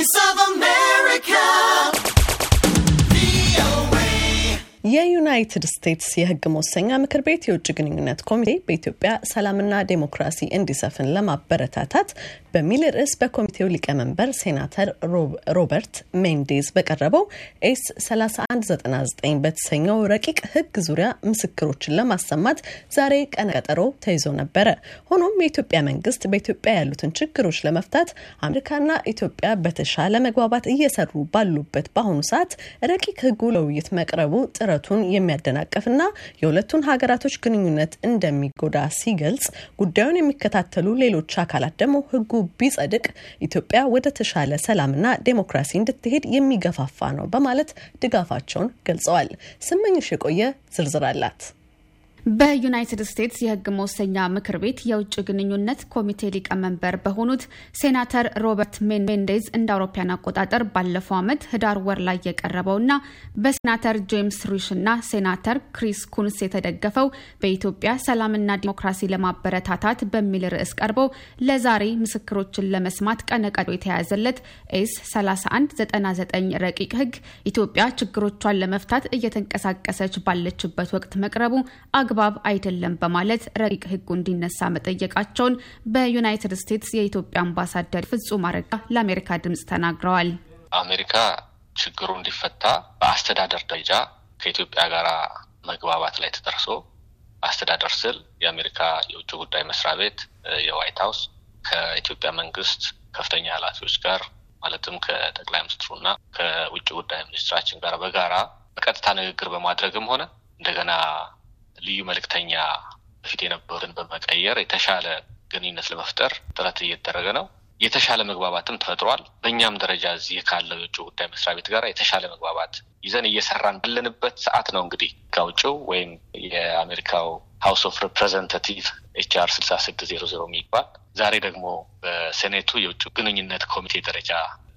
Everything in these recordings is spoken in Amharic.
Voice of የዩናይትድ ስቴትስ የሕግ መወሰኛ ምክር ቤት የውጭ ግንኙነት ኮሚቴ በኢትዮጵያ ሰላምና ዴሞክራሲ እንዲሰፍን ለማበረታታት በሚል ርዕስ በኮሚቴው ሊቀመንበር ሴናተር ሮበርት ሜንዴዝ በቀረበው ኤስ 3199 በተሰኘው ረቂቅ ሕግ ዙሪያ ምስክሮችን ለማሰማት ዛሬ ቀነ ቀጠሮ ተይዞ ነበረ። ሆኖም የኢትዮጵያ መንግስት በኢትዮጵያ ያሉትን ችግሮች ለመፍታት አሜሪካና ኢትዮጵያ በተሻለ መግባባት እየሰሩ ባሉበት በአሁኑ ሰዓት ረቂቅ ሕጉ ለውይይት መቅረቡ ጥረቱን የሚያደናቀፍና የሁለቱን ሀገራቶች ግንኙነት እንደሚጎዳ ሲገልጽ ጉዳዩን የሚከታተሉ ሌሎች አካላት ደግሞ ህጉ ቢጸድቅ ኢትዮጵያ ወደ ተሻለ ሰላምና ዴሞክራሲ እንድትሄድ የሚገፋፋ ነው በማለት ድጋፋቸውን ገልጸዋል። ስመኝሽ የቆየ ዝርዝር አላት። በዩናይትድ ስቴትስ የህግ መወሰኛ ምክር ቤት የውጭ ግንኙነት ኮሚቴ ሊቀመንበር በሆኑት ሴናተር ሮበርት ሜንዴዝ እንደ አውሮፓያን አቆጣጠር ባለፈው ዓመት ህዳር ወር ላይ የቀረበውና በሴናተር ጄምስ ሪሽ እና ሴናተር ክሪስ ኩንስ የተደገፈው በኢትዮጵያ ሰላምና ዲሞክራሲ ለማበረታታት በሚል ርዕስ ቀርበው ለዛሬ ምስክሮችን ለመስማት ቀነ ቀጠሮ የተያዘለት S 3199 ረቂቅ ህግ ኢትዮጵያ ችግሮቿን ለመፍታት እየተንቀሳቀሰች ባለችበት ወቅት መቅረቡ አግባብ አይደለም በማለት ረቂቅ ህጉ እንዲነሳ መጠየቃቸውን በዩናይትድ ስቴትስ የኢትዮጵያ አምባሳደር ፍጹም አረጋ ለአሜሪካ ድምጽ ተናግረዋል። አሜሪካ ችግሩ እንዲፈታ በአስተዳደር ደረጃ ከኢትዮጵያ ጋር መግባባት ላይ ተደርሶ አስተዳደር ስል የአሜሪካ የውጭ ጉዳይ መስሪያ ቤት የዋይት ሀውስ ከኢትዮጵያ መንግስት ከፍተኛ ኃላፊዎች ጋር ማለትም ከጠቅላይ ሚኒስትሩና ከውጭ ጉዳይ ሚኒስትራችን ጋር በጋራ በቀጥታ ንግግር በማድረግም ሆነ እንደገና ልዩ መልእክተኛ በፊት የነበሩትን በመቀየር የተሻለ ግንኙነት ለመፍጠር ጥረት እየተደረገ ነው። የተሻለ መግባባትም ተፈጥሯል። በእኛም ደረጃ እዚህ ካለው የውጭ ጉዳይ መስሪያ ቤት ጋር የተሻለ መግባባት ይዘን እየሰራን ባለንበት ሰዓት ነው እንግዲህ ከውጭው ወይም የአሜሪካው House of Representative H R ስልሳ ስድስት ዜሮ ዜሮ የሚባል ዛሬ ደግሞ በሴኔቱ የውጭ ግንኙነት ኮሚቴ ደረጃ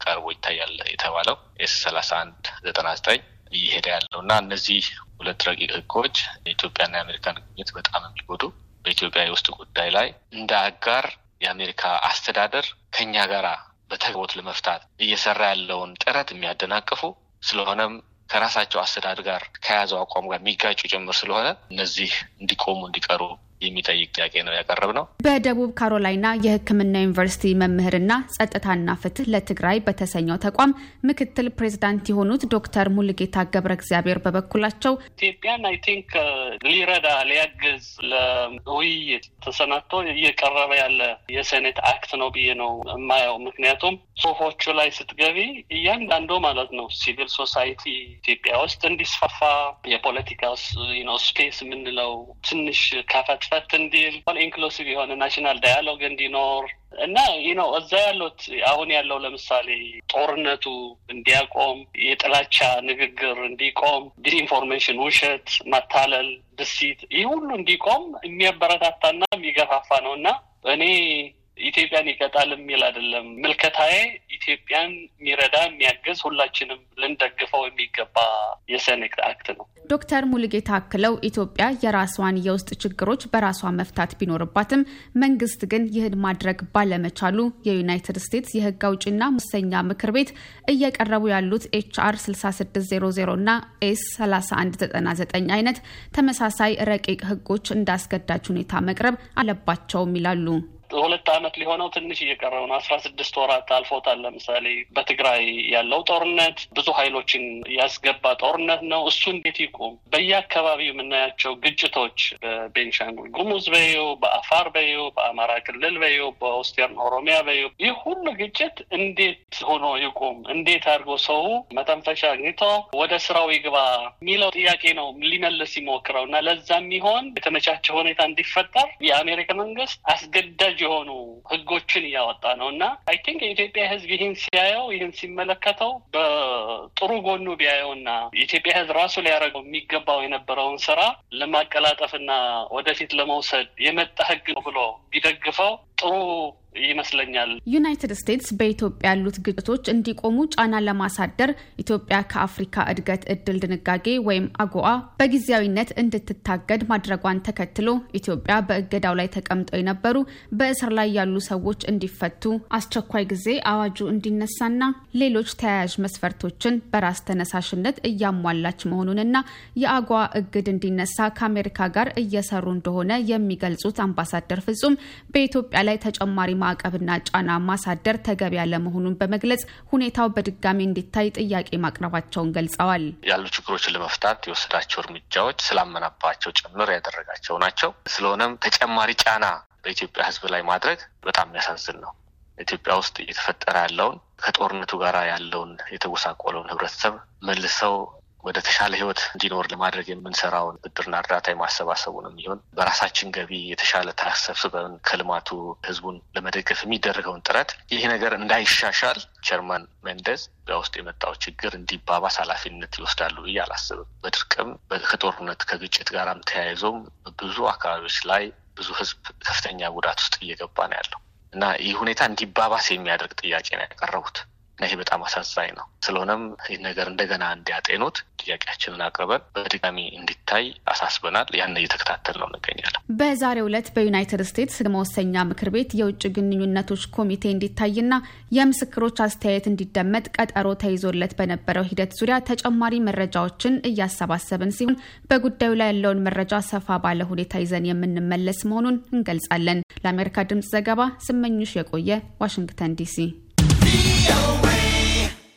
ቀርቦ ይታያል የተባለው S ሰላሳ አንድ ዘጠና ዘጠኝ እየሄደ ያለው እና እነዚህ ሁለት ረቂቅ ህጎች የኢትዮጵያና የአሜሪካን ግንኙነት በጣም የሚጎዱ በኢትዮጵያ የውስጥ ጉዳይ ላይ እንደ አጋር የአሜሪካ አስተዳደር ከኛ ጋር በተግባቦት ለመፍታት እየሰራ ያለውን ጥረት የሚያደናቅፉ ስለሆነም ከራሳቸው አስተዳደር ጋር ከያዘው አቋም ጋር የሚጋጩ ጭምር ስለሆነ እነዚህ እንዲቆሙ እንዲቀሩ የሚጠይቅ ጥያቄ ነው ያቀረብነው። በደቡብ ካሮላይና የሕክምና ዩኒቨርሲቲ መምህርና ጸጥታና ፍትህ ለትግራይ በተሰኘው ተቋም ምክትል ፕሬዚዳንት የሆኑት ዶክተር ሙልጌታ ገብረ እግዚአብሔር በበኩላቸው ኢትዮጵያን I think ሊረዳ ሊያግዝ ለውይይት ተሰናድቶ እየቀረበ ያለ የሴኔት act ነው ብዬ ነው የማየው። ምክንያቱም ጽሁፎቹ ላይ ስትገቢ እያንዳንዱ ማለት ነው civil society ኢትዮጵያ ውስጥ እንዲስፋፋ የፖለቲካ space የምንለው ትንሽ ከፈት ከፈት እንዲል inclusive የሆነ national dialogue እንዲኖር እና ይህ ነው እዛ ያሉት አሁን ያለው ለምሳሌ ጦርነቱ እንዲያቆም፣ የጥላቻ ንግግር እንዲቆም፣ disinformation፣ ውሸት፣ ማታለል፣ deceit ይህ ሁሉ እንዲቆም የሚያበረታታና የሚገፋፋ ነው እና እኔ ኢትዮጵያን ይቀጣል የሚል አይደለም። ምልከታዬ ኢትዮጵያን የሚረዳ የሚያግዝ ሁላችንም ልንደግፈው የሚገባ የሴኔት act ነው። ዶክተር ሙሉጌታ አክለው ኢትዮጵያ የራሷን የውስጥ ችግሮች በራሷ መፍታት ቢኖርባትም መንግስት ግን ይህን ማድረግ ባለመቻሉ የዩናይትድ ስቴትስ የህግ አውጪና መወሰኛ ምክር ቤት እየቀረቡ ያሉት HR 6600 እና S 3199 አይነት ተመሳሳይ ረቂቅ ህጎች እንዳስገዳጅ ሁኔታ መቅረብ አለባቸውም ይላሉ። ዓመት ሊሆነው ትንሽ እየቀረው ነው። አስራ ስድስት ወራት አልፎታል። ለምሳሌ በትግራይ ያለው ጦርነት ብዙ ኃይሎችን ያስገባ ጦርነት ነው። እሱ እንዴት ይቁም? በየአካባቢው የምናያቸው ግጭቶች በቤንሻንጉል ጉሙዝ በዩ፣ በአፋር በዩ፣ በአማራ ክልል በዩ፣ በኦስቴርን ኦሮሚያ በዩ፣ ይህ ሁሉ ግጭት እንዴት ሆኖ ይቁም? እንዴት አድርጎ ሰው መተንፈሻ አግኝቶ ወደ ስራው ይግባ የሚለው ጥያቄ ነው ሊመልስ ይሞክረው እና ለዛ የሚሆን የተመቻቸ ሁኔታ እንዲፈጠር የአሜሪካ መንግስት አስገዳጅ የሆኑ ህጎችን እያወጣ ነው እና I think የኢትዮጵያ ህዝብ ይህን ሲያየው ይህን ሲመለከተው በጥሩ ጎኑ ቢያየውና የኢትዮጵያ ህዝብ ራሱ ሊያደርገው የሚገባው የነበረውን ስራ ለማቀላጠፍና ወደፊት ለመውሰድ የመጣ ህግ ብሎ ቢደግፈው ጥሩ ይመስለኛል። ዩናይትድ ስቴትስ በኢትዮጵያ ያሉት ግጭቶች እንዲቆሙ ጫና ለማሳደር ኢትዮጵያ ከአፍሪካ እድገት እድል ድንጋጌ ወይም አጎአ በጊዜያዊነት እንድትታገድ ማድረጓን ተከትሎ ኢትዮጵያ በእገዳው ላይ ተቀምጠው የነበሩ በእስር ላይ ያሉ ሰዎች እንዲፈቱ፣ አስቸኳይ ጊዜ አዋጁ እንዲነሳና ሌሎች ተያያዥ መስፈርቶችን በራስ ተነሳሽነት እያሟላች መሆኑንና የአጎአ እግድ እንዲነሳ ከአሜሪካ ጋር እየሰሩ እንደሆነ የሚገልጹት አምባሳደር ፍጹም በኢትዮጵያ ላይ ተጨማሪ ማዕቀብና ጫና ማሳደር ተገቢ ያለመሆኑን በመግለጽ ሁኔታው በድጋሚ እንዲታይ ጥያቄ ማቅረባቸውን ገልጸዋል። ያሉ ችግሮችን ለመፍታት የወሰዳቸው እርምጃዎች ስላመናባቸው ጭምር ያደረጋቸው ናቸው። ስለሆነም ተጨማሪ ጫና በኢትዮጵያ ሕዝብ ላይ ማድረግ በጣም የሚያሳዝን ነው። ኢትዮጵያ ውስጥ እየተፈጠረ ያለውን ከጦርነቱ ጋር ያለውን የተጎሳቆለውን ህብረተሰብ መልሰው ወደ ተሻለ ህይወት እንዲኖር ለማድረግ የምንሰራውን ብድርና እርዳታ የማሰባሰቡን የሚሆን በራሳችን ገቢ የተሻለ ታክስ ሰብስበን ከልማቱ ህዝቡን ለመደገፍ የሚደረገውን ጥረት ይህ ነገር እንዳይሻሻል Chairman ሜንደዝ ኢትዮጵያ ውስጥ የመጣው ችግር እንዲባባስ ኃላፊነት ይወስዳሉ ብዬ አላስብም። በድርቅም ከጦርነት ከግጭት ጋራም ተያይዞም ብዙ አካባቢዎች ላይ ብዙ ህዝብ ከፍተኛ ጉዳት ውስጥ እየገባ ነው ያለው እና ይህ ሁኔታ እንዲባባስ የሚያደርግ ጥያቄ ነው ያቀረቡት እና ይሄ በጣም አሳዛኝ ነው። ስለሆነም ይህ ነገር እንደገና እንዲያጤኑት ጥያቄያችንን አቅርበን በድጋሚ እንዲታይ አሳስበናል። ያን እየተከታተልነው እንገኛለን። በዛሬው ዕለት በዩናይትድ ስቴትስ መወሰኛ ምክር ቤት የውጭ ግንኙነቶች ኮሚቴ እንዲታይና የምስክሮች አስተያየት እንዲደመጥ ቀጠሮ ተይዞለት በነበረው ሂደት ዙሪያ ተጨማሪ መረጃዎችን እያሰባሰብን ሲሆን በጉዳዩ ላይ ያለውን መረጃ ሰፋ ባለ ሁኔታ ይዘን የምንመለስ መሆኑን እንገልጻለን። ለአሜሪካ ድምጽ ዘገባ ስመኝሽ የቆየ ዋሽንግተን ዲሲ